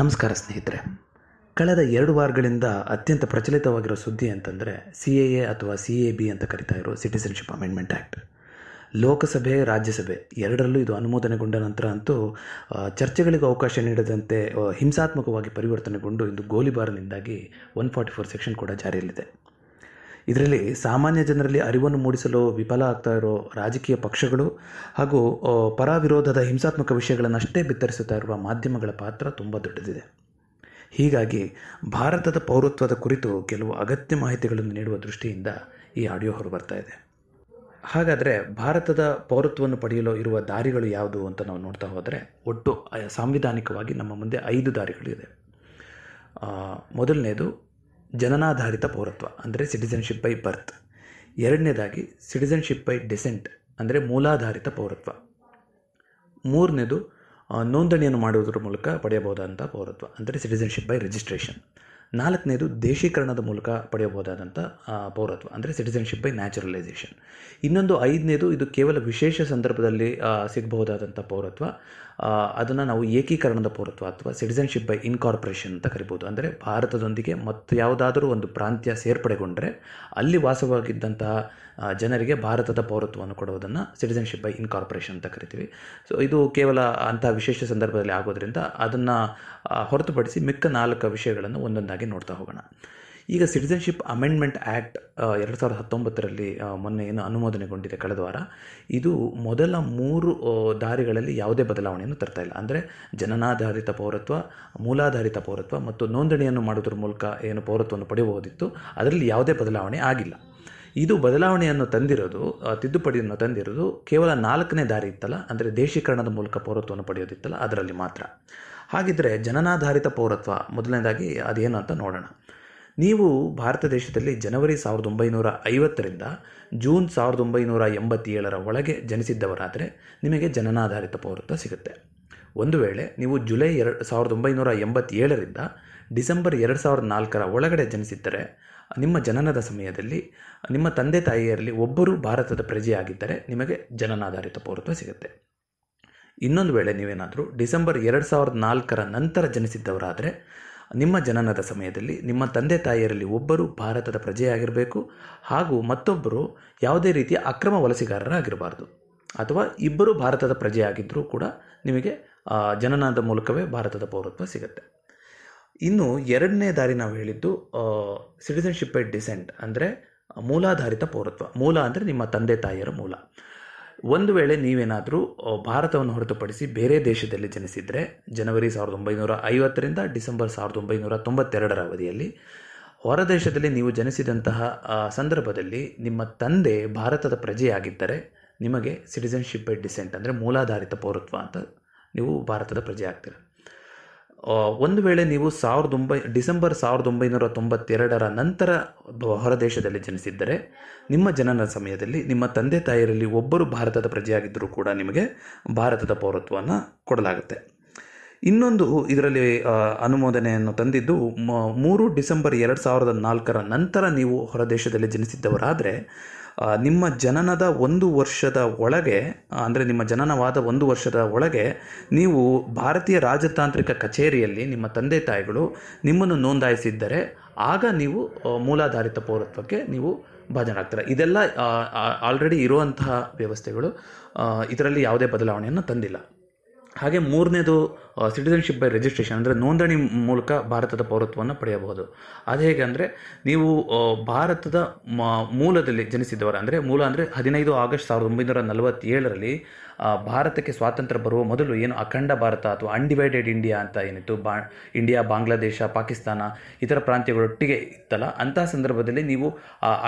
ನಮಸ್ಕಾರ ಸ್ನೇಹಿತರೆ. ಕಳೆದ ಎರಡು ವಾರಗಳಿಂದ ಅತ್ಯಂತ ಪ್ರಚಲಿತವಾಗಿರೋ ಸುದ್ದಿ ಅಂತಂದರೆ ಸಿ ಎ ಎ ಅಥವಾ ಸಿ ಎ ಬಿ ಅಂತ ಕರಿತಾ ಇರೋ ಸಿಟಿಸನ್ಶಿಪ್ ಅಮೆಂಡ್ಮೆಂಟ್ ಆ್ಯಕ್ಟ್ ಲೋಕಸಭೆ, ರಾಜ್ಯಸಭೆ ಎರಡರಲ್ಲೂ ಇದು ಅನುಮೋದನೆಗೊಂಡ ನಂತರ ಅಂತೂ ಚರ್ಚೆಗಳಿಗೆ ಅವಕಾಶ ನೀಡದಂತೆ ಹಿಂಸಾತ್ಮಕವಾಗಿ ಪರಿವರ್ತನೆಗೊಂಡು ಇಂದು ಗೋಲಿಬಾರ್ನಿಂದಾಗಿ ಒನ್ ಫಾರ್ಟಿ ಫೋರ್ ಸೆಕ್ಷನ್ ಕೂಡ ಜಾರಿಯಲ್ಲಿದೆ. ಇದರಲ್ಲಿ ಸಾಮಾನ್ಯ ಜನರಲ್ಲಿ ಅರಿವನ್ನು ಮೂಡಿಸಲು ವಿಫಲ ಆಗ್ತಾ ಇರೋ ರಾಜಕೀಯ ಪಕ್ಷಗಳು ಹಾಗೂ ಪರ ವಿರೋಧದ ಹಿಂಸಾತ್ಮಕ ವಿಷಯಗಳನ್ನಷ್ಟೇ ಬಿತ್ತರಿಸುತ್ತಾ ಇರುವ ಮಾಧ್ಯಮಗಳ ಪಾತ್ರ ತುಂಬ ದೊಡ್ಡದಿದೆ. ಹೀಗಾಗಿ ಭಾರತದ ಪೌರತ್ವದ ಕುರಿತು ಕೆಲವು ಅಗತ್ಯ ಮಾಹಿತಿಗಳನ್ನು ನೀಡುವ ದೃಷ್ಟಿಯಿಂದ ಈ ಆಡಿಯೋ ಹೊರಬರ್ತಾ ಇದೆ. ಹಾಗಾದರೆ ಭಾರತದ ಪೌರತ್ವವನ್ನು ಪಡೆಯಲು ಇರುವ ದಾರಿಗಳು ಯಾವುದು ಅಂತ ನಾವು ನೋಡ್ತಾ ಹೋದರೆ ಒಟ್ಟು ಸಾಂವಿಧಾನಿಕವಾಗಿ ನಮ್ಮ ಮುಂದೆ ಐದು ದಾರಿಗಳು ಇದೆ ಆ, ಮೊದಲನೇದು ಜನನಾಧಾರಿತ ಪೌರತ್ವ, ಅಂದರೆ ಸಿಟಿಸನ್ಶಿಪ್ ಬೈ ಬರ್ತ್ ಎರಡನೇದಾಗಿ ಸಿಟಿಸನ್ಶಿಪ್ ಬೈ ಡಿಸೆಂಟ್ ಅಂದರೆ ಮೂಲಾಧಾರಿತ ಪೌರತ್ವ. ಮೂರನೇದು ನೋಂದಣಿಯನ್ನು ಮಾಡುವುದರ ಮೂಲಕ ಪಡೆಯಬಹುದಾದಂಥ ಪೌರತ್ವ, ಅಂದರೆ ಸಿಟಿಸನ್ಶಿಪ್ ಬೈ ರಿಜಿಸ್ಟ್ರೇಷನ್ ನಾಲ್ಕನೇದು ದೇಶೀಕರಣದ ಮೂಲಕ ಪಡೆಯಬಹುದಾದಂಥ ಪೌರತ್ವ, ಅಂದರೆ ಸಿಟಿಸನ್ಶಿಪ್ ಬೈ ನ್ಯಾಚುರಲೈಸೇಷನ್ ಇನ್ನೊಂದು ಐದನೇದು ಇದು ಕೇವಲ ವಿಶೇಷ ಸಂದರ್ಭದಲ್ಲಿ ಸಿಗಬಹುದಾದಂಥ ಪೌರತ್ವ. ಅದನ್ನು ನಾವು ಏಕೀಕರಣದ ಪೌರತ್ವ ಅಥವಾ ಸಿಟಿಸನ್ಶಿಪ್ ಬೈ ಇನ್ಕಾರ್ಪೊರೇಷನ್ ಅಂತ ಕರಿಬೋದು. ಅಂದರೆ ಭಾರತದೊಂದಿಗೆ ಮತ್ತು ಯಾವುದಾದರೂ ಒಂದು ಪ್ರಾಂತ್ಯ ಸೇರ್ಪಡೆಗೊಂಡರೆ ಅಲ್ಲಿ ವಾಸವಾಗಿದ್ದಂತಹ ಜನರಿಗೆ ಭಾರತದ ಪೌರತ್ವವನ್ನು ಕೊಡುವುದನ್ನು ಸಿಟಿಸನ್ಶಿಪ್ ಬೈ ಇನ್ಕಾರ್ಪೊರೇಷನ್ ಅಂತ ಕರಿತೀವಿ. ಸೊ ಇದು ಕೇವಲ ಅಂತಹ ವಿಶೇಷ ಸಂದರ್ಭದಲ್ಲಿ ಆಗೋದ್ರಿಂದ ಅದನ್ನು ಹೊರತುಪಡಿಸಿ ಮಿಕ್ಕ ನಾಲ್ಕು ವಿಷಯಗಳನ್ನು ಒಂದೊಂದಾಗಿ ನೋಡ್ತಾ ಹೋಗೋಣ. ಈಗ ಸಿಟಿಸನ್ಶಿಪ್ ಅಮೆಂಡ್ಮೆಂಟ್ ಆ್ಯಕ್ಟ್ ಎರಡು ಸಾವಿರದ ಹತ್ತೊಂಬತ್ತರಲ್ಲಿ ಮೊನ್ನೆ ಏನು ಅನುಮೋದನೆಗೊಂಡಿದೆ ಕಳೆದ ವಾರ. ಇದು ಮೊದಲ ಮೂರು ದಾರಿಗಳಲ್ಲಿ ಯಾವುದೇ ಬದಲಾವಣೆಯನ್ನು ತರ್ತಾ ಇಲ್ಲ. ಅಂದರೆ ಜನನಾಧಾರಿತ ಪೌರತ್ವ, ಮೂಲಾಧಾರಿತ ಪೌರತ್ವ ಮತ್ತು ನೋಂದಣಿಯನ್ನು ಮಾಡೋದ್ರ ಮೂಲಕ ಏನು ಪೌರತ್ವವನ್ನು ಪಡೆಯಬಹುದಿತ್ತು, ಅದರಲ್ಲಿ ಯಾವುದೇ ಬದಲಾವಣೆ ಆಗಿಲ್ಲ. ಇದು ಬದಲಾವಣೆಯನ್ನು ತಂದಿರೋದು ತಿದ್ದುಪಡಿಯನ್ನು ತಂದಿರೋದು ಕೇವಲ ನಾಲ್ಕನೇ ದಾರಿ ಇತ್ತಲ್ಲ? ಅಂದರೆ ದೇಶೀಕರಣದ ಮೂಲಕ ಪೌರತ್ವವನ್ನು ಪಡೆಯೋದಿತ್ತಲ್ಲ? ಅದರಲ್ಲಿ ಮಾತ್ರ. ಹಾಗಿದ್ದರೆ ಜನನಾಧಾರಿತ ಪೌರತ್ವ, ಮೊದಲನೇದಾಗಿ ಅದೇನು ಅಂತ ನೋಡೋಣ. ನೀವು ಭಾರತ ದೇಶದಲ್ಲಿ ಜನವರಿ ಸಾವಿರದ ಒಂಬೈನೂರ ಐವತ್ತರಿಂದ ಜೂನ್ ಸಾವಿರದ ಒಂಬೈನೂರ ಎಂಬತ್ತೇಳರ ಒಳಗೆ ಜನಿಸಿದ್ದವರಾದರೆ ನಿಮಗೆ ಜನನಾಧಾರಿತ ಪೌರತ್ವ ಸಿಗುತ್ತೆ. ಒಂದು ವೇಳೆ ನೀವು ಜುಲೈ ಎರಡು ಸಾವಿರದ ಒಂಬೈನೂರ ಎಂಬತ್ತೇಳರಿಂದ ಡಿಸೆಂಬರ್ ಎರಡು ಸಾವಿರದ ನಾಲ್ಕರ ಒಳಗಡೆ ಜನಿಸಿದ್ದರೆ ನಿಮ್ಮ ಜನನದ ಸಮಯದಲ್ಲಿ, ನಿಮ್ಮ ತಂದೆ ತಾಯಿಯರಲ್ಲಿ ಒಬ್ಬರು ಭಾರತದ ಪ್ರಜೆಯಾಗಿದ್ದರೆ ನಿಮಗೆ ಜನನಾಧಾರಿತ ಪೌರತ್ವ ಸಿಗುತ್ತೆ. ಇನ್ನೊಂದು ವೇಳೆ ನೀವೇನಾದರೂ ಡಿಸೆಂಬರ್ ಎರಡು ಸಾವಿರದ ನಾಲ್ಕರ ನಂತರ ಜನಿಸಿದ್ದವರಾದರೆ, ನಿಮ್ಮ ಜನನದ ಸಮಯದಲ್ಲಿ ನಿಮ್ಮ ತಂದೆ ತಾಯಿಯರಲ್ಲಿ ಒಬ್ಬರು ಭಾರತದ ಪ್ರಜೆಯಾಗಿರಬೇಕು, ಹಾಗೂ ಮತ್ತೊಬ್ಬರು ಯಾವುದೇ ರೀತಿಯ ಅಕ್ರಮ ವಲಸೆಗಾರರಾಗಿರಬಾರ್ದು, ಅಥವಾ ಇಬ್ಬರು ಭಾರತದ ಪ್ರಜೆಯಾಗಿದ್ದರೂ ಕೂಡ ನಿಮಗೆ ಜನನದ ಮೂಲಕವೇ ಭಾರತದ ಪೌರತ್ವ ಸಿಗುತ್ತೆ. ಇನ್ನು ಎರಡನೇ ದಾರಿ ನಾವು ಹೇಳಿದ್ದು ಸಿಟಿಸನ್ಶಿಪ್ ಬೈ ಡಿಸೆಂಟ್ ಅಂದರೆ ಮೂಲಾಧಾರಿತ ಪೌರತ್ವ. ಮೂಲ ಅಂದರೆ ನಿಮ್ಮ ತಂದೆ ತಾಯಿಯರ ಮೂಲ. ಒಂದು ವೇಳೆ ನೀವೇನಾದರೂ ಭಾರತವನ್ನು ಹೊರತುಪಡಿಸಿ ಬೇರೆ ದೇಶದಲ್ಲಿ ಜನಿಸಿದರೆ, ಜನವರಿ ಸಾವಿರದ ಒಂಬೈನೂರ ಐವತ್ತರಿಂದ ಡಿಸೆಂಬರ್ ಸಾವಿರದ ಒಂಬೈನೂರ ತೊಂಬತ್ತೆರಡರ ಅವಧಿಯಲ್ಲಿ, ಹೊರ ದೇಶದಲ್ಲಿ ನೀವು ಜನಿಸಿದಂತಹ ಸಂದರ್ಭದಲ್ಲಿ ನಿಮ್ಮ ತಂದೆ ಭಾರತದ ಪ್ರಜೆಯಾಗಿದ್ದರೆ, ನಿಮಗೆ ಸಿಟಿಸನ್ಶಿಪ್ ಬೈ ಡಿಸೆಂಟ್ ಅಂದರೆ ಮೂಲಾಧಾರಿತ ಪೌರತ್ವ ಅಂತ ನೀವು ಭಾರತದ ಪ್ರಜೆ ಆಗ್ತೀರ. ಒಂದು ವೇಳೆ ನೀವು ಸಾವಿರದ ಒಂಬೈ, ಡಿಸೆಂಬರ್ ಸಾವಿರದ ಒಂಬೈನೂರ ತೊಂಬತ್ತೆರಡರ ನಂತರ ಹೊರದೇಶದಲ್ಲಿ ಜನಿಸಿದ್ದರೆ, ನಿಮ್ಮ ಜನನ ಸಮಯದಲ್ಲಿ ನಿಮ್ಮ ತಂದೆ ತಾಯಿಯರಲ್ಲಿ ಒಬ್ಬರು ಭಾರತದ ಪ್ರಜೆಯಾಗಿದ್ದರೂ ಕೂಡ ನಿಮಗೆ ಭಾರತದ ಪೌರತ್ವವನ್ನು ಕೊಡಲಾಗುತ್ತೆ. ಇನ್ನೊಂದು ಇದರಲ್ಲಿ ಅನುಮೋದನೆಯನ್ನು ತಂದಿದ್ದು ಮೂರು ಡಿಸೆಂಬರ್ ಎರಡು ಸಾವಿರದ ನಾಲ್ಕರ ನಂತರ ನೀವು ಹೊರದೇಶದಲ್ಲಿ ಜನಿಸಿದ್ದವರಾದರೆ ನಿಮ್ಮ ಜನನದ ಒಂದು ವರ್ಷದ ಒಳಗೆ ಅಂದರೆ ನಿಮ್ಮ ಜನನವಾದ ಒಂದು ವರ್ಷದ ಒಳಗೆ ನೀವು ಭಾರತೀಯ ರಾಜತಾಂತ್ರಿಕ ಕಚೇರಿಯಲ್ಲಿ ನಿಮ್ಮ ತಂದೆ ತಾಯಿಗಳು ನಿಮ್ಮನ್ನು ನೋಂದಾಯಿಸಿದ್ದರೆ, ಆಗ ನೀವು ಮೂಲಾಧಾರಿತ ಪೌರತ್ವಕ್ಕೆ ನೀವು ಭಾಜನಾಗ್ತಾರೆ ಇದೆಲ್ಲ ಆಲ್ರೆಡಿ ಇರುವಂತಹ ವ್ಯವಸ್ಥೆಗಳು ಇದರಲ್ಲಿ ಯಾವುದೇ ಬದಲಾವಣೆಯನ್ನು ತಂದಿಲ್ಲ. ಹಾಗೆ ಮೂರನೇದು ಸಿಟಿಸನ್ಶಿಪ್ ಬೈ ರಿಜಿಸ್ಟ್ರೇಷನ್ ಅಂದರೆ ನೋಂದಣಿ ಮೂಲಕ ಭಾರತದ ಪೌರತ್ವವನ್ನು ಪಡೆಯಬಹುದು. ಅದು ಹೇಗೆ ಅಂದರೆ, ನೀವು ಭಾರತದ ಮೂಲದಲ್ಲಿ ಜನಿಸಿದವರು ಅಂದರೆ ಮೂಲ ಅಂದರೆ ಹದಿನೈದು ಆಗಸ್ಟ್ ಸಾವಿರದ ಒಂಬೈನೂರ ನಲವತ್ತೇಳರಲ್ಲಿ ಭಾರತಕ್ಕೆ ಸ್ವಾತಂತ್ರ್ಯ ಬರುವ ಮೊದಲು ಏನು ಅಖಂಡ ಭಾರತ ಅಥವಾ ಅನ್ಡಿವೈಡೆಡ್ ಇಂಡಿಯಾ ಅಂತ ಏನಿತ್ತು, ಬಾ ಇಂಡಿಯಾ ಬಾಂಗ್ಲಾದೇಶ ಪಾಕಿಸ್ತಾನ, ಇತರ ಪ್ರಾಂತ್ಯಗಳೊಟ್ಟಿಗೆ ಇತ್ತಲ್ಲ, ಅಂತಹ ಸಂದರ್ಭದಲ್ಲಿ ನೀವು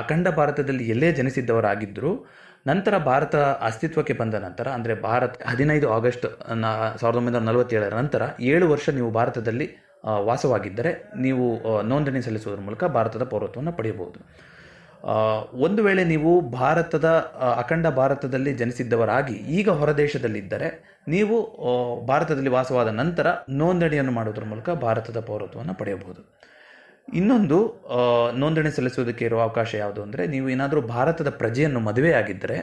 ಅಖಂಡ ಭಾರತದಲ್ಲಿ ಎಲ್ಲೇ ಜನಿಸಿದ್ದವರಾಗಿದ್ದರೂ ನಂತರ ಭಾರತ ಅಸ್ತಿತ್ವಕ್ಕೆ ಬಂದ ನಂತರ, ಅಂದರೆ ಭಾರತ ಹದಿನೈದು ಆಗಸ್ಟ್ ಸಾವಿರದ ಒಂಬೈನೂರ ನಲವತ್ತೇಳರ ನಂತರ ಏಳು ವರ್ಷ ನೀವು ಭಾರತದಲ್ಲಿ ವಾಸವಾಗಿದ್ದರೆ ನೀವು ನೋಂದಣಿ ಸಲ್ಲಿಸುವುದರ ಮೂಲಕ ಭಾರತದ ಪೌರತ್ವವನ್ನು ಪಡೆಯಬಹುದು. ಒಂದು ವೇಳೆ ನೀವು ಭಾರತದ ಅಖಂಡ ಭಾರತದಲ್ಲಿ ಜನಿಸಿದ್ದವರಾಗಿ ಈಗ ಹೊರದೇಶದಲ್ಲಿದ್ದರೆ, ನೀವು ಭಾರತದಲ್ಲಿ ವಾಸವಾದ ನಂತರ ನೋಂದಣಿಯನ್ನು ಮಾಡುವುದರ ಮೂಲಕ ಭಾರತದ ಪೌರತ್ವವನ್ನು ಪಡೆಯಬಹುದು. ಇನ್ನೊಂದು ನೋಂದಣಿ ಸಲ್ಲಿಸುವುದಕ್ಕೆ ಇರುವ ಅವಕಾಶ ಯಾವುದು ಅಂದರೆ ನೀವು ಏನಾದರೂ ಭಾರತದ ಪ್ರಜೆಯನ್ನು ಮದುವೆಯಾಗಿದ್ದರೆ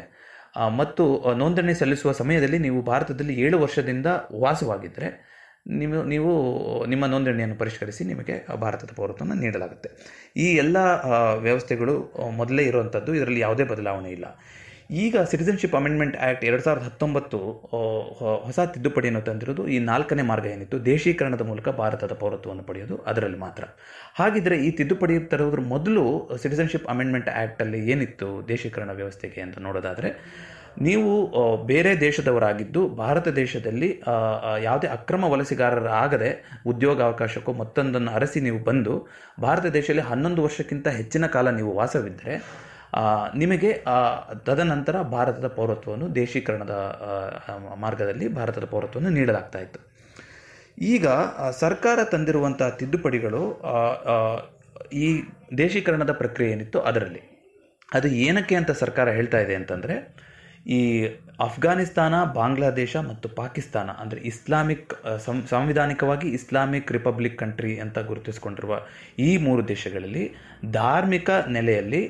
ಮತ್ತು ನೋಂದಣಿ ಸಲ್ಲಿಸುವ ಸಮಯದಲ್ಲಿ ನೀವು ಭಾರತದಲ್ಲಿ ಏಳು ವರ್ಷದಿಂದ ವಾಸವಾಗಿದ್ದರೆ, ನೀವು ನೀವು, ನಿಮ್ಮ ನೋಂದಣಿಯನ್ನು ಪರಿಷ್ಕರಿಸಿ ನಿಮಗೆ ಭಾರತದ ಪೌರತ್ವವನ್ನು ನೀಡಲಾಗುತ್ತೆ. ಈ ಎಲ್ಲ ವ್ಯವಸ್ಥೆಗಳು ಮೊದಲೇ ಇರುವಂಥದ್ದು, ಇದರಲ್ಲಿ ಯಾವುದೇ ಬದಲಾವಣೆ ಇಲ್ಲ. ಈಗ ಸಿಟಿಸನ್ಶಿಪ್ ಅಮೆಂಡ್ಮೆಂಟ್ ಆ್ಯಕ್ಟ್ ಎರಡು ಸಾವಿರದ ಹತ್ತೊಂಬತ್ತು ಹೊಸ ತಿದ್ದುಪಡಿಯನ್ನು ತಂದಿರೋದು ಈ ನಾಲ್ಕನೇ ಮಾರ್ಗ ಏನಿತ್ತು? ದೇಶೀಕರಣದ ಮೂಲಕ ಭಾರತದ ಪೌರತ್ವವನ್ನು ಪಡೆಯೋದು ಅದರಲ್ಲಿ ಮಾತ್ರ. ಹಾಗಿದ್ರೆ ಈ ತಿದ್ದುಪಡಿ ತರೋದ್ರ ಮೊದಲು ಸಿಟಿಸನ್ಶಿಪ್ ಅಮೆಂಡ್ಮೆಂಟ್ ಆ್ಯಕ್ಟಲ್ಲಿ ಏನಿತ್ತು ದೇಶೀಕರಣ ವ್ಯವಸ್ಥೆಗೆ ಅಂತ ನೋಡೋದಾದರೆ, ನೀವು ಬೇರೆ ದೇಶದವರಾಗಿದ್ದು ಭಾರತ ದೇಶದಲ್ಲಿ ಯಾವುದೇ ಅಕ್ರಮ ಉದ್ಯೋಗ ಉದ್ಯೋಗಾವಕಾಶಕ್ಕೂ ಮತ್ತೊಂದನ್ನು ಅರಸಿ ನೀವು ಬಂದು, ಭಾರತ ದೇಶದಲ್ಲಿ ಹನ್ನೊಂದು ವರ್ಷಕ್ಕಿಂತ ಹೆಚ್ಚಿನ ಕಾಲ ನೀವು ವಾಸವಿದ್ದರೆ ನಿಮಗೆ ತದನಂತರ ಭಾರತದ ಪೌರತ್ವವನ್ನು ದೇಶೀಕರಣದ ಮಾರ್ಗದಲ್ಲಿ ಭಾರತದ ಪೌರತ್ವವನ್ನು ನೀಡಲಾಗ್ತಾ ಇತ್ತು. ಈಗ ಸರ್ಕಾರ ತಂದಿರುವಂಥ ತಿದ್ದುಪಡಿಗಳು ಈ ದೇಶೀಕರಣದ ಪ್ರಕ್ರಿಯೆ ಏನಿತ್ತು ಅದರಲ್ಲಿ. ಅದು ಏನಕ್ಕೆ ಅಂತ ಸರ್ಕಾರ ಹೇಳ್ತಾ ಇದೆ ಅಂತಂದರೆ, ಈ ಅಫ್ಘಾನಿಸ್ತಾನ, ಬಾಂಗ್ಲಾದೇಶ ಮತ್ತು ಪಾಕಿಸ್ತಾನ, ಅಂದರೆ ಇಸ್ಲಾಮಿಕ್ ಸಾಂವಿಧಾನಿಕವಾಗಿ ಇಸ್ಲಾಮಿಕ್ ರಿಪಬ್ಲಿಕ್ ಕಂಟ್ರಿ ಅಂತ ಗುರುತಿಸಿಕೊಂಡಿರುವ ಈ ಮೂರು ದೇಶಗಳಲ್ಲಿ ಧಾರ್ಮಿಕ ನೆಲೆಯಲ್ಲಿ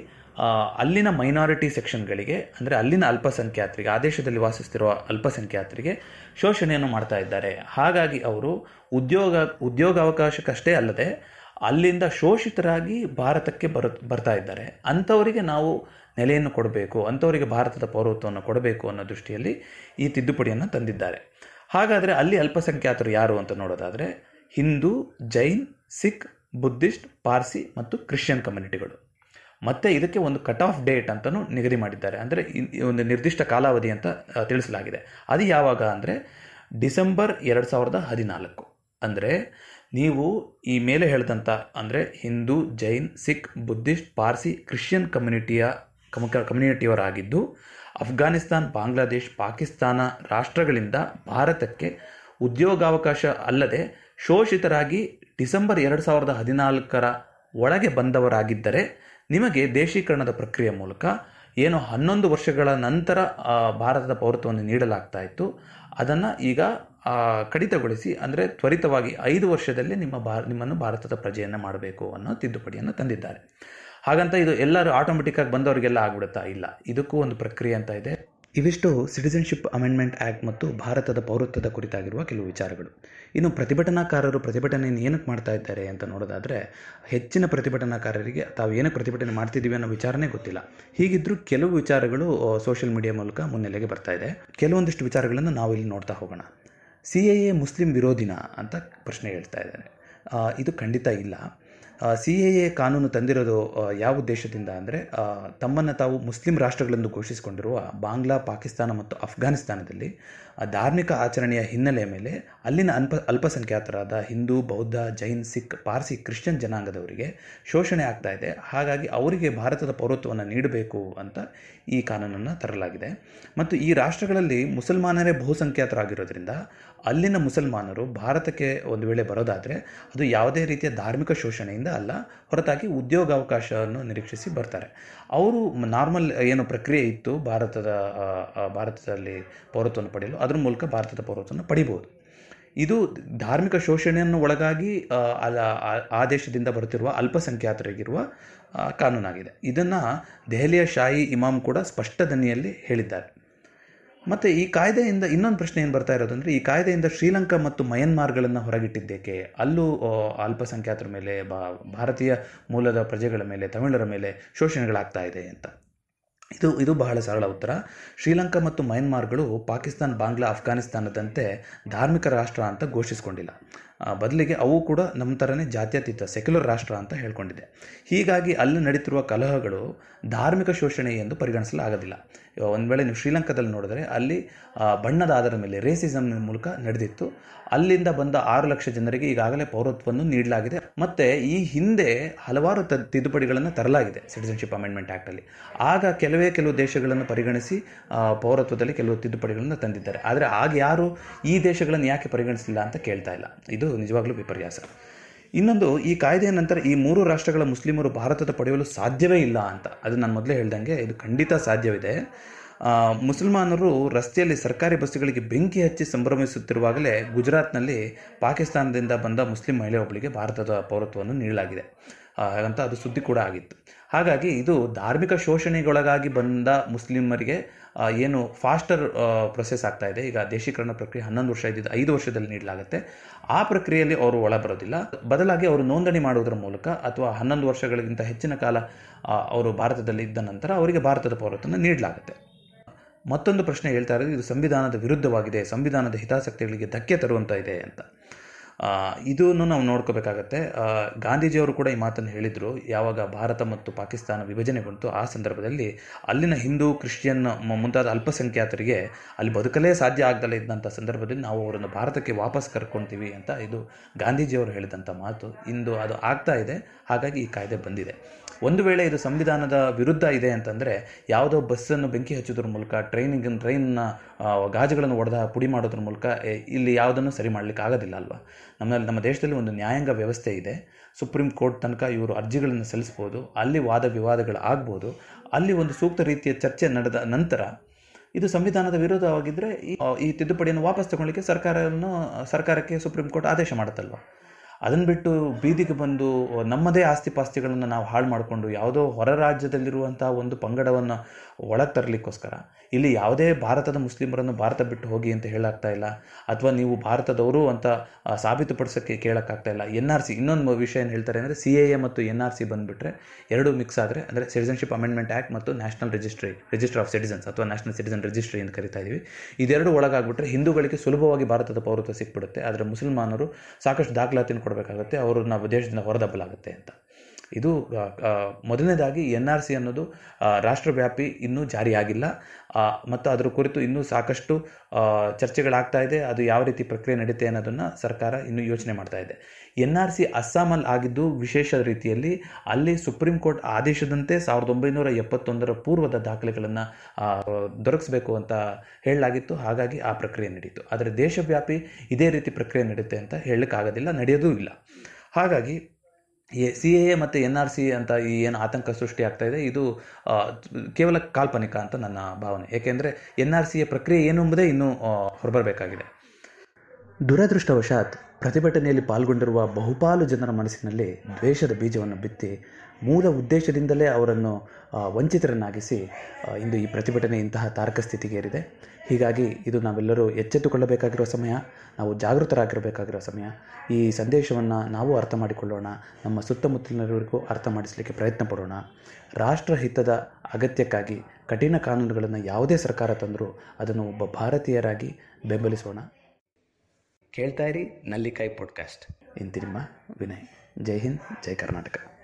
ಅಲ್ಲಿನ ಮೈನಾರಿಟಿ ಸೆಕ್ಷನ್ಗಳಿಗೆ ಅಂದರೆ ಅಲ್ಲಿನ ಅಲ್ಪಸಂಖ್ಯಾತರಿಗೆ ಆ ದೇಶದಲ್ಲಿ ವಾಸಿಸ್ತಿರುವ ಅಲ್ಪಸಂಖ್ಯಾತರಿಗೆ ಶೋಷಣೆಯನ್ನು ಮಾಡ್ತಾ ಇದ್ದಾರೆ. ಹಾಗಾಗಿ ಅವರು ಉದ್ಯೋಗ, ಉದ್ಯೋಗಾವಕಾಶಕ್ಕಷ್ಟೇ ಅಲ್ಲದೆ ಅಲ್ಲಿಂದ ಶೋಷಿತರಾಗಿ ಭಾರತಕ್ಕೆ ಬರು, ಬರ್ತಾ ಇದ್ದಾರೆ. ಅಂಥವರಿಗೆ ನಾವು ನೆಲೆಯನ್ನು ಕೊಡಬೇಕು, ಅಂಥವರಿಗೆ ಭಾರತದ ಪೌರತ್ವವನ್ನು ಕೊಡಬೇಕು ಅನ್ನೋ ದೃಷ್ಟಿಯಲ್ಲಿ ಈ ತಿದ್ದುಪಡಿಯನ್ನು ತಂದಿದ್ದಾರೆ. ಹಾಗಾದರೆ ಅಲ್ಲಿ ಅಲ್ಪಸಂಖ್ಯಾತರು ಯಾರು ಅಂತ ನೋಡೋದಾದರೆ, ಹಿಂದೂ, ಜೈನ್, ಸಿಖ್, ಬುದ್ಧಿಸ್ಟ್, ಪಾರ್ಸಿ ಮತ್ತು ಕ್ರಿಶ್ಚಿಯನ್ ಕಮ್ಯುನಿಟಿಗಳು. ಮತ್ತೆ ಇದಕ್ಕೆ ಒಂದು ಕಟ್ ಆಫ್ ಡೇಟ್ ಅಂತಲೂ ನಿಗದಿ ಮಾಡಿದ್ದಾರೆ. ಅಂದರೆ ಒಂದು ನಿರ್ದಿಷ್ಟ ಕಾಲಾವಧಿ ಅಂತ ತಿಳಿಸಲಾಗಿದೆ. ಅದು ಯಾವಾಗ ಅಂದರೆ ಡಿಸೆಂಬರ್ ಎರಡು ಸಾವಿರದ ಹದಿನಾಲ್ಕು. ಅಂದರೆ ನೀವು ಈ ಮೇಲೆ ಹೇಳಿದಂಥ ಅಂದರೆ ಹಿಂದೂ, ಜೈನ್, ಸಿಖ್, ಬುದ್ಧಿಸ್ಟ್, ಪಾರ್ಸಿ, ಕ್ರಿಶ್ಚಿಯನ್ ಕಮ್ಯುನಿಟಿಯ, ಕಮ್ ಕಮ್ಯುನಿಟಿಯವರಾಗಿದ್ದು, ಅಫ್ಘಾನಿಸ್ತಾನ್, ಬಾಂಗ್ಲಾದೇಶ್, ಪಾಕಿಸ್ತಾನ ರಾಷ್ಟ್ರಗಳಿಂದ ಭಾರತಕ್ಕೆ ಉದ್ಯೋಗಾವಕಾಶ ಅಲ್ಲದೆ ಶೋಷಿತರಾಗಿ ಡಿಸೆಂಬರ್ ಎರಡು ಸಾವಿರದ ಹದಿನಾಲ್ಕರ ಒಳಗೆ ಬಂದವರಾಗಿದ್ದರೆ ನಿಮಗೆ ದೇಶೀಕರಣದ ಪ್ರಕ್ರಿಯೆ ಮೂಲಕ ಏನು ಹನ್ನೊಂದು ವರ್ಷಗಳ ನಂತರ ಭಾರತದ ಪೌರತ್ವವನ್ನು ನೀಡಲಾಗ್ತಾ ಇತ್ತು. ಅದನ್ನು ಈಗ ಕಡಿತಗೊಳಿಸಿ, ಅಂದರೆ ತ್ವರಿತವಾಗಿ ಐದು ವರ್ಷದಲ್ಲಿ ನಿಮ್ಮ ಭಾರ, ನಿಮ್ಮನ್ನು ಭಾರತದ ಪ್ರಜೆಯನ್ನು ಮಾಡಬೇಕು ಅನ್ನೋ ತಿದ್ದುಪಡಿಯನ್ನು ತಂದಿದ್ದಾರೆ. ಹಾಗಂತ ಇದು ಎಲ್ಲರೂ ಆಟೋಮೆಟಿಕ್ಕಾಗಿ ಬಂದವರಿಗೆಲ್ಲ ಆಗ್ಬಿಡುತ್ತಾ ಇಲ್ಲ. ಇದಕ್ಕೂ ಒಂದು ಪ್ರಕ್ರಿಯೆ ಅಂತ ಇದೆ. ಇವಿಷ್ಟು ಸಿಟಿಸನ್ಶಿಪ್ ಅಮೆಂಡ್ಮೆಂಟ್ ಆ್ಯಕ್ಟ್ ಮತ್ತು ಭಾರತದ ಪೌರತ್ವದ ಕುರಿತಾಗಿರುವ ಕೆಲವು ವಿಚಾರಗಳು. ಇನ್ನು ಪ್ರತಿಭಟನಾಕಾರರು ಪ್ರತಿಭಟನೆಯನ್ನು ಏನಕ್ಕೆ ಮಾಡ್ತಾ ಇದ್ದಾರೆ ಅಂತ ನೋಡೋದಾದರೆ, ಹೆಚ್ಚಿನ ಪ್ರತಿಭಟನಾಕಾರರಿಗೆ ತಾವು ಏನಕ್ಕೆ ಪ್ರತಿಭಟನೆ ಮಾಡ್ತಿದ್ದೀವಿ ಅನ್ನೋ ವಿಚಾರನೇ ಗೊತ್ತಿಲ್ಲ. ಹೀಗಿದ್ದರೂ ಕೆಲವು ವಿಚಾರಗಳು ಸೋಷಿಯಲ್ ಮೀಡಿಯಾ ಮೂಲಕ ಮುನ್ನೆಲೆಗೆ ಬರ್ತಾ ಇದೆ. ಕೆಲವೊಂದಿಷ್ಟು ವಿಚಾರಗಳನ್ನು ನಾವು ಇಲ್ಲಿ ನೋಡ್ತಾ ಹೋಗೋಣ. ಸಿ ಎ ಎ ಮುಸ್ಲಿಂ ವಿರೋಧಿನ ಅಂತ ಪ್ರಶ್ನೆ ಹೇಳ್ತಾ ಇದ್ದಾರೆ. ಇದು ಖಂಡಿತ ಇಲ್ಲ. ಸಿ ಎ ಎ ಕಾನೂನು ತಂದಿರೋದು ಯಾವ ಉದ್ದೇಶದಿಂದ ಅಂದರೆ ತಮ್ಮನ್ನು ತಾವು ಮುಸ್ಲಿಂ ರಾಷ್ಟ್ರಗಳೆಂದು ಘೋಷಿಸಿಕೊಂಡಿರುವ ಬಾಂಗ್ಲಾ, ಪಾಕಿಸ್ತಾನ ಮತ್ತು ಅಫ್ಘಾನಿಸ್ತಾನದಲ್ಲಿ ಧಾರ್ಮಿಕ ಆಚರಣೆಯ ಹಿನ್ನೆಲೆಯ ಮೇಲೆ ಅಲ್ಲಿನ ಅಲ್ಪ, ಅಲ್ಪಸಂಖ್ಯಾತರಾದ ಹಿಂದೂ, ಬೌದ್ಧ, ಜೈನ್, ಸಿಖ್, ಪಾರ್ಸಿ, ಕ್ರಿಶ್ಚಿಯನ್ ಜನಾಂಗದವರಿಗೆ ಶೋಷಣೆ ಆಗ್ತಾ ಇದೆ. ಹಾಗಾಗಿ ಅವರಿಗೆ ಭಾರತದ ಪೌರತ್ವವನ್ನು ನೀಡಬೇಕು ಅಂತ ಈ ಕಾನೂನನ್ನು ತರಲಾಗಿದೆ. ಮತ್ತು ಈ ರಾಷ್ಟ್ರಗಳಲ್ಲಿ ಮುಸಲ್ಮಾನರೇ ಬಹುಸಂಖ್ಯಾತರಾಗಿರೋದ್ರಿಂದ ಅಲ್ಲಿನ ಮುಸಲ್ಮಾನರು ಭಾರತಕ್ಕೆ ಒಂದು ವೇಳೆ ಬರೋದಾದರೆ ಅದು ಯಾವುದೇ ರೀತಿಯ ಧಾರ್ಮಿಕ ಶೋಷಣೆಯಿಂದ ಅಲ್ಲ, ಹೊರತಾಗಿ ಉದ್ಯೋಗಾವಕಾಶವನ್ನು ನಿರೀಕ್ಷಿಸಿ ಬರ್ತಾರೆ. ಅವರು ನಾರ್ಮಲ್ ಏನು ಪ್ರಕ್ರಿಯೆ ಇತ್ತು ಭಾರತದ ಭಾರತದಲ್ಲಿ ಪೌರತ್ವವನ್ನು ಪಡೆಯಲು. ಅದರ ಮೂಲಕ ಭಾರತದ ಪೌರತ್ವವನ್ನು ಪಡಿಬೋದು. ಇದು ಧಾರ್ಮಿಕ ಶೋಷಣೆಯನ್ನು ಒಳಗಾಗಿ ಅಲ್ಲ- ಆ ದೇಶದಿಂದ ಬರುತ್ತಿರುವ ಅಲ್ಪಸಂಖ್ಯಾತರಿಗಿರುವ ಕಾನೂನಾಗಿದೆ. ಇದನ್ನು ದೆಹಲಿಯ ಶಾಹಿ ಇಮಾಮ್ ಕೂಡ ಸ್ಪಷ್ಟ ದನಿಯಲ್ಲಿ ಹೇಳಿದ್ದಾರೆ. ಮತ್ತು ಈ ಕಾಯ್ದೆಯಿಂದ ಇನ್ನೊಂದು ಪ್ರಶ್ನೆ ಏನು ಬರ್ತಾ ಇರೋದು ಅಂದರೆ, ಈ ಕಾಯ್ದೆಯಿಂದ ಶ್ರೀಲಂಕಾ ಮತ್ತು ಮಯನ್ಮಾರ್ಗಳನ್ನು ಹೊರಗಿಟ್ಟಿದ್ದೇಕೆ ಅಲ್ಲೂ ಅಲ್ಪಸಂಖ್ಯಾತರ ಮೇಲೆ, ಬಾ, ಭಾರತೀಯ ಮೂಲದ ಪ್ರಜೆಗಳ ಮೇಲೆ, ತಮಿಳರ ಮೇಲೆ ಶೋಷಣೆಗಳಾಗ್ತಾ ಇದೆ ಅಂತ. ಇದು ಇದು ಬಹಳ ಸರಳ ಉತ್ತರ. ಶ್ರೀಲಂಕಾ ಮತ್ತು ಮಯನ್ಮಾರ್ಗಳು ಪಾಕಿಸ್ತಾನ್, ಬಾಂಗ್ಲಾ ಅಫ್ಘಾನಿಸ್ತಾನದಂತೆ ಧಾರ್ಮಿಕ ರಾಷ್ಟ್ರ ಅಂತ ಘೋಷಿಸಿಕೊಂಡಿಲ್ಲ. ಬದಲಿಗೆ ಅವು ಕೂಡ ನಮ್ಮ ಥರನೇ ಜಾತ್ಯತೀತ, ಸೆಕ್ಯುಲರ್ ರಾಷ್ಟ್ರ ಅಂತ ಹೇಳ್ಕೊಂಡಿದೆ. ಹೀಗಾಗಿ ಅಲ್ಲಿ ನಡೀತಿರುವ ಕಲಹಗಳು ಧಾರ್ಮಿಕ ಶೋಷಣೆ ಎಂದು ಪರಿಗಣಿಸಲಾಗೋದಿಲ್ಲ. ಒಂದು ವೇಳೆ ನೀವು ಶ್ರೀಲಂಕಾದಲ್ಲಿ ನೋಡಿದ್ರೆ ಅಲ್ಲಿ ಬಣ್ಣದ ಆಧಾರದ ಮೇಲೆ ರೇಸಿಸಮ್ ಮೂಲಕ ನಡೆದಿತ್ತು. ಅಲ್ಲಿಂದ ಬಂದ ಆರು ಲಕ್ಷ ಜನರಿಗೆ ಈಗಾಗಲೇ ಪೌರತ್ವವನ್ನು ನೀಡಲಾಗಿದೆ. ಮತ್ತು ಈ ಹಿಂದೆ ಹಲವಾರು ತ, ತಿದ್ದುಪಡಿಗಳನ್ನು ತರಲಾಗಿದೆ ಸಿಟಿಸನ್ಶಿಪ್ ಅಮೆಂಡ್ಮೆಂಟ್ ಆ್ಯಕ್ಟಲ್ಲಿ ಆಗ ಕೆಲವೇ ಕೆಲವು ದೇಶಗಳನ್ನು ಪರಿಗಣಿಸಿ ಪೌರತ್ವದಲ್ಲಿ ಕೆಲವು ತಿದ್ದುಪಡಿಗಳನ್ನು ತಂದಿದ್ದಾರೆ. ಆದರೆ ಆಗ ಯಾರು ಈ ದೇಶಗಳನ್ನು ಯಾಕೆ ಪರಿಗಣಿಸಲಿಲ್ಲ ಅಂತ ಕೇಳ್ತಾ ಇಲ್ಲ. ಇದು ನಿಜವಾಗ್ಲೂ ವಿಪರ್ಯಾಸ. ಇನ್ನೊಂದು, ಈ ಕಾಯ್ದೆಯ ನಂತರ ಈ ಮೂರು ರಾಷ್ಟ್ರಗಳ ಮುಸ್ಲಿಮರು ಭಾರತದ ಪಡೆಯಲು ಸಾಧ್ಯವೇ ಇಲ್ಲ ಅಂತ. ಅದು ನಾನು ಮೊದಲೇ ಹೇಳ್ದಂಗೆ ಇದು ಖಂಡಿತ ಸಾಧ್ಯವಿದೆ. ಮುಸಲ್ಮಾನರು ರಸ್ತೆಯಲ್ಲಿ ಸರ್ಕಾರಿ ಬಸ್ಸುಗಳಿಗೆ ಬೆಂಕಿ ಹಚ್ಚಿ ಸಂಭ್ರಮಿಸುತ್ತಿರುವಾಗಲೇ ಗುಜರಾತ್ನಲ್ಲಿ ಪಾಕಿಸ್ತಾನದಿಂದ ಬಂದ ಮುಸ್ಲಿಂ ಮಹಿಳೆಯೊಬ್ಬಳಿಗೆ ಭಾರತದ ಪೌರತ್ವವನ್ನು ನೀಡಲಾಗಿದೆ. ಅಂತ ಅದು ಸುದ್ದಿ ಕೂಡ ಆಗಿತ್ತು. ಹಾಗಾಗಿ ಇದು ಧಾರ್ಮಿಕ ಶೋಷಣೆಗೊಳಗಾಗಿ ಬಂದ ಮುಸ್ಲಿಮರಿಗೆ ಏನು ಫಾಸ್ಟರ್ ಪ್ರೊಸೆಸ್ ಆಗ್ತಾ ಇದೆ. ಈಗ ದೇಶೀಕರಣ ಪ್ರಕ್ರಿಯೆ ಹನ್ನೊಂದು ವರ್ಷ ಇದ್ದಿದ್ದು ಐದು ವರ್ಷದಲ್ಲಿ ನೀಡಲಾಗುತ್ತೆ. ಆ ಪ್ರಕ್ರಿಯೆಯಲ್ಲಿ ಅವರು ಒಳ ಬರೋದಿಲ್ಲ ಬದಲಾಗಿ ಅವರು ನೋಂದಣಿ ಮಾಡುವುದರ ಮೂಲಕ ಅಥವಾ ಹನ್ನೊಂದು ವರ್ಷಗಳಿಗಿಂತ ಹೆಚ್ಚಿನ ಕಾಲ ಅವರು ಭಾರತದಲ್ಲಿ ಇದ್ದ ನಂತರ ಅವರಿಗೆ ಭಾರತದ ಪೌರತ್ವ ನೀಡಲಾಗುತ್ತೆ. ಮತ್ತೊಂದು ಪ್ರಶ್ನೆ ಹೇಳ್ತಾ ಇರೋದು, ಇದು ಸಂವಿಧಾನದ ವಿರುದ್ಧವಾಗಿದೆ, ಸಂವಿಧಾನದ ಹಿತಾಸಕ್ತಿಗಳಿಗೆ ಧಕ್ಕೆ ತರುವಂಥ ಇದೆ ಅಂತ. ಇದನ್ನು ನಾವು ನೋಡ್ಕೋಬೇಕಾಗತ್ತೆ. ಗಾಂಧೀಜಿಯವರು ಕೂಡ ಈ ಮಾತನ್ನು ಹೇಳಿದರು. ಯಾವಾಗ ಭಾರತ ಮತ್ತು ಪಾಕಿಸ್ತಾನ ವಿಭಜನೆ ಬಂತು, ಆ ಸಂದರ್ಭದಲ್ಲಿ ಅಲ್ಲಿನ ಹಿಂದೂ ಕ್ರಿಶ್ಚಿಯನ್ ಮುಂತಾದ ಅಲ್ಪಸಂಖ್ಯಾತರಿಗೆ ಅಲ್ಲಿ ಬದುಕಲೇ ಸಾಧ್ಯ ಆಗದಲ್ಲೇ ಇದ್ದಂಥ ಸಂದರ್ಭದಲ್ಲಿ ನಾವು ಅವರನ್ನು ಭಾರತಕ್ಕೆ ವಾಪಸ್ ಕರ್ಕೊಳ್ತೀವಿ ಅಂತ ಇದು ಗಾಂಧೀಜಿಯವರು ಹೇಳಿದಂಥ ಮಾತು. ಇಂದು ಅದು ಆಗ್ತಾ ಇದೆ. ಹಾಗಾಗಿ ಈ ಕಾಯ್ದೆ ಬಂದಿದೆ. ಒಂದು ವೇಳೆ ಇದು ಸಂವಿಧಾನದ ವಿರುದ್ಧ ಇದೆ ಅಂತಂದರೆ ಯಾವುದೋ ಬಸ್ಸನ್ನು ಬೆಂಕಿ ಹಚ್ಚೋದ್ರ ಮೂಲಕ ಟ್ರೈನಿಂಗ್ ಟ್ರೈನ್ನ ಗಾಜುಗಳನ್ನು ಒಡೆದ ಪುಡಿ ಮಾಡೋದ್ರ ಮೂಲಕ ಇಲ್ಲಿ ಯಾವುದನ್ನು ಸರಿ ಮಾಡಲಿಕ್ಕೆ ಆಗೋದಿಲ್ಲ ಅಲ್ವಾ? ನಮ್ಮಲ್ಲಿ ನಮ್ಮ ದೇಶದಲ್ಲಿ ಒಂದು ನ್ಯಾಯಾಂಗ ವ್ಯವಸ್ಥೆ ಇದೆ. ಸುಪ್ರೀಂ ಕೋರ್ಟ್ ತನಕ ಇವರು ಅರ್ಜಿಗಳನ್ನು ಸಲ್ಲಿಸ್ಬೋದು ಅಲ್ಲಿ ವಾದ ವಿವಾದಗಳು ಆಗ್ಬೋದು ಅಲ್ಲಿ ಒಂದು ಸೂಕ್ತ ರೀತಿಯ ಚರ್ಚೆ ನಡೆದ ನಂತರ ಇದು ಸಂವಿಧಾನದ ವಿರೋಧವಾಗಿದ್ದರೆ ಈ- ತಿದ್ದುಪಡಿಯನ್ನು ವಾಪಸ್ ತಗೊಳ್ಳಿಕ್ಕೆ ಸರ್ಕಾರವನ್ನು, ಸರ್ಕಾರಕ್ಕೆ ಸುಪ್ರೀಂ ಕೋರ್ಟ್ ಆದೇಶ ಮಾಡುತ್ತಲ್ವ? ಅದನ್ನು ಬಿಟ್ಟು ಬೀದಿಗೆ ಬಂದು ನಮ್ಮದೇ ಆಸ್ತಿ ಪಾಸ್ತಿಗಳನ್ನು ನಾವು ಹಾಳು ಮಾಡಿಕೊಂಡು ಯಾವುದೋ ಹೊರ ರಾಜ್ಯದಲ್ಲಿರುವಂಥ ಒಂದು ಪಂಗಡವನ್ನು ಒಳಗೆ ತರಲಿಕ್ಕೋಸ್ಕರ. ಇಲ್ಲಿ ಯಾವುದೇ ಭಾರತದ ಮುಸ್ಲಿಮರನ್ನು ಭಾರತ ಬಿಟ್ಟು ಹೋಗಿ ಅಂತ ಹೇಳಾಗ್ತಾ ಇಲ್ಲ. ಅಥವಾ ನೀವು ಭಾರತದವರು ಅಂತ ಸಾಬೀತುಪಡಿಸೋಕ್ಕೆ ಕೇಳೋಕ್ಕಾಗ್ತಾ ಇಲ್ಲ. ಎನ್ ಆರ್ ಸಿ, ಇನ್ನೊಂದು ವಿಷಯ ಏನು ಹೇಳ್ತಾರೆ ಅಂದರೆ ಸಿ ಎ ಎ ಮತ್ತು ಎನ್ ಆರ್ ಸಿ ಬಂದುಬಿಟ್ರೆ ಎರಡು ಮಿಕ್ಸ್ ಆದರೆ, ಅಂದರೆ ಸಿಟಿಸನ್ಶಿಪ್ ಅಮೆಂಡ್ಮೆಂಟ್ ಆ್ಯಕ್ಟ್ ಮತ್ತು national registry register of citizens ಅಥವಾ ನ್ಯಾಷನಲ್ ಸಿಟಿಸನ್ ರಿಜಿಸ್ಟ್ರಿ ಅಂತ ಕರಿತಾ ಇದ್ದೀವಿ ಇದೆರಡು ಒಳಗಾಗ್ಬಿಟ್ರೆ ಹಿಂದೂಗಳಿಗೆ ಸುಲಭವಾಗಿ ಭಾರತದ ಪೌರತ್ವ ಸಿಕ್ಬಿಡುತ್ತೆ. ಆದರೆ ಮುಸಲ್ಮಾನರು ಸಾಕಷ್ಟು ದಾಖಲಾತಿಯನ್ನು ಕೊಡಬೇಕಾಗುತ್ತೆ. ಅವರನ್ನ ದೇಶದಿಂದ ಹೊರದಬ್ಬಲಾಗುತ್ತೆ ಅಂತ. ಇದು ಮೊದಲನೇದಾಗಿ ಎನ್ ಆರ್ ಸಿ ಅನ್ನೋದು ರಾಷ್ಟ್ರವ್ಯಾಪಿ ಇನ್ನೂ ಜಾರಿಯಾಗಿಲ್ಲ. ಮತ್ತು ಅದರ ಕುರಿತು ಇನ್ನೂ ಸಾಕಷ್ಟು ಚರ್ಚೆಗಳಾಗ್ತಾ ಇದೆ. ಅದು ಯಾವ ರೀತಿ ಪ್ರಕ್ರಿಯೆ ನಡೀತೆ ಅನ್ನೋದನ್ನು ಸರ್ಕಾರ ಇನ್ನೂ ಯೋಚನೆ ಮಾಡ್ತಾ ಇದೆ. ಎನ್ ಆರ್ ಸಿ ಅಸ್ಸಾಮಲ್ಲಿ ಆಗಿದ್ದು ವಿಶೇಷ ರೀತಿಯಲ್ಲಿ ಅಲ್ಲಿ ಸುಪ್ರೀಂ ಕೋರ್ಟ್ ಆದೇಶದಂತೆ ಸಾವಿರದ ಒಂಬೈನೂರ ಎಪ್ಪತ್ತೊಂದರ ಪೂರ್ವದ ದಾಖಲೆಗಳನ್ನು ದೊರಕಿಸಬೇಕು ಅಂತ ಹೇಳಲಾಗಿತ್ತು. ಹಾಗಾಗಿ ಆ ಪ್ರಕ್ರಿಯೆ ನಡೀತು. ಆದರೆ ದೇಶವ್ಯಾಪಿ ಇದೇ ರೀತಿ ಪ್ರಕ್ರಿಯೆ ನಡೆಯುತ್ತೆ ಅಂತ ಹೇಳಲಿಕ್ಕಾಗೋದಿಲ್ಲ, ನಡೆಯೋದೂ ಇಲ್ಲ. ಹಾಗಾಗಿ ಸಿ ಎ ಮತ್ತು ಎನ್ ಆರ್ ಸಿ ಅಂತ ಈ ಏನು ಆತಂಕ ಸೃಷ್ಟಿ ಆಗ್ತಾ ಇದೆ, ಇದು ಕೇವಲ ಕಾಲ್ಪನಿಕ ಅಂತ ನನ್ನ ಭಾವನೆ. ಏಕೆಂದರೆ ಎನ್ ಆರ್ ಸಿಯ ಪ್ರಕ್ರಿಯೆ ಏನು ಎಂಬುದೇ ಇನ್ನೂ ಹೊರಬರಬೇಕಾಗಿದೆ. ದುರದೃಷ್ಟವಶಾತ್ ಪ್ರತಿಭಟನೆಯಲ್ಲಿ ಪಾಲ್ಗೊಂಡಿರುವ ಬಹುಪಾಲು ಜನರ ಮನಸ್ಸಿನಲ್ಲಿ ದ್ವೇಷದ ಬೀಜವನ್ನು ಬಿತ್ತಿ ಮೂಲ ಉದ್ದೇಶದಿಂದಲೇ ಅವರನ್ನು ವಂಚಿತರನ್ನಾಗಿಸಿ ಇಂದು ಈ ಪ್ರತಿಭಟನೆ ಇಂತಹ ತಾರಕ ಸ್ಥಿತಿಗೇರಿದೆ ಹೀಗಾಗಿ ಇದು ನಾವೆಲ್ಲರೂ ಎಚ್ಚೆತ್ತುಕೊಳ್ಳಬೇಕಾಗಿರೋ ಸಮಯ, ನಾವು ಜಾಗೃತರಾಗಿರಬೇಕಾಗಿರೋ ಸಮಯ. ಈ ಸಂದೇಶವನ್ನು ನಾವು ಅರ್ಥ ಮಾಡಿಕೊಳ್ಳೋಣ, ನಮ್ಮ ಸುತ್ತಮುತ್ತಲಿನವರಿಗೂ ಅರ್ಥ ಮಾಡಿಸಲಿಕ್ಕೆ ಪ್ರಯತ್ನ ಪಡೋಣ. ರಾಷ್ಟ್ರಹಿತದ ಅಗತ್ಯಕ್ಕಾಗಿ ಕಠಿಣ ಕಾನೂನುಗಳನ್ನು ಯಾವುದೇ ಸರ್ಕಾರ ತಂದರೂ ಅದನ್ನು ಒಬ್ಬ ಭಾರತೀಯರಾಗಿ ಬೆಂಬಲಿಸೋಣ. ಕೇಳ್ತಾ ಇರಿ, ನಲ್ಲಿಕಾಯಿ ಪಾಡ್ಕಾಸ್ಟ್ ಇಂತಿರಿಮ್ಮ ವಿನಯ್. ಜೈ ಹಿಂದ್, ಜೈ ಕರ್ನಾಟಕ.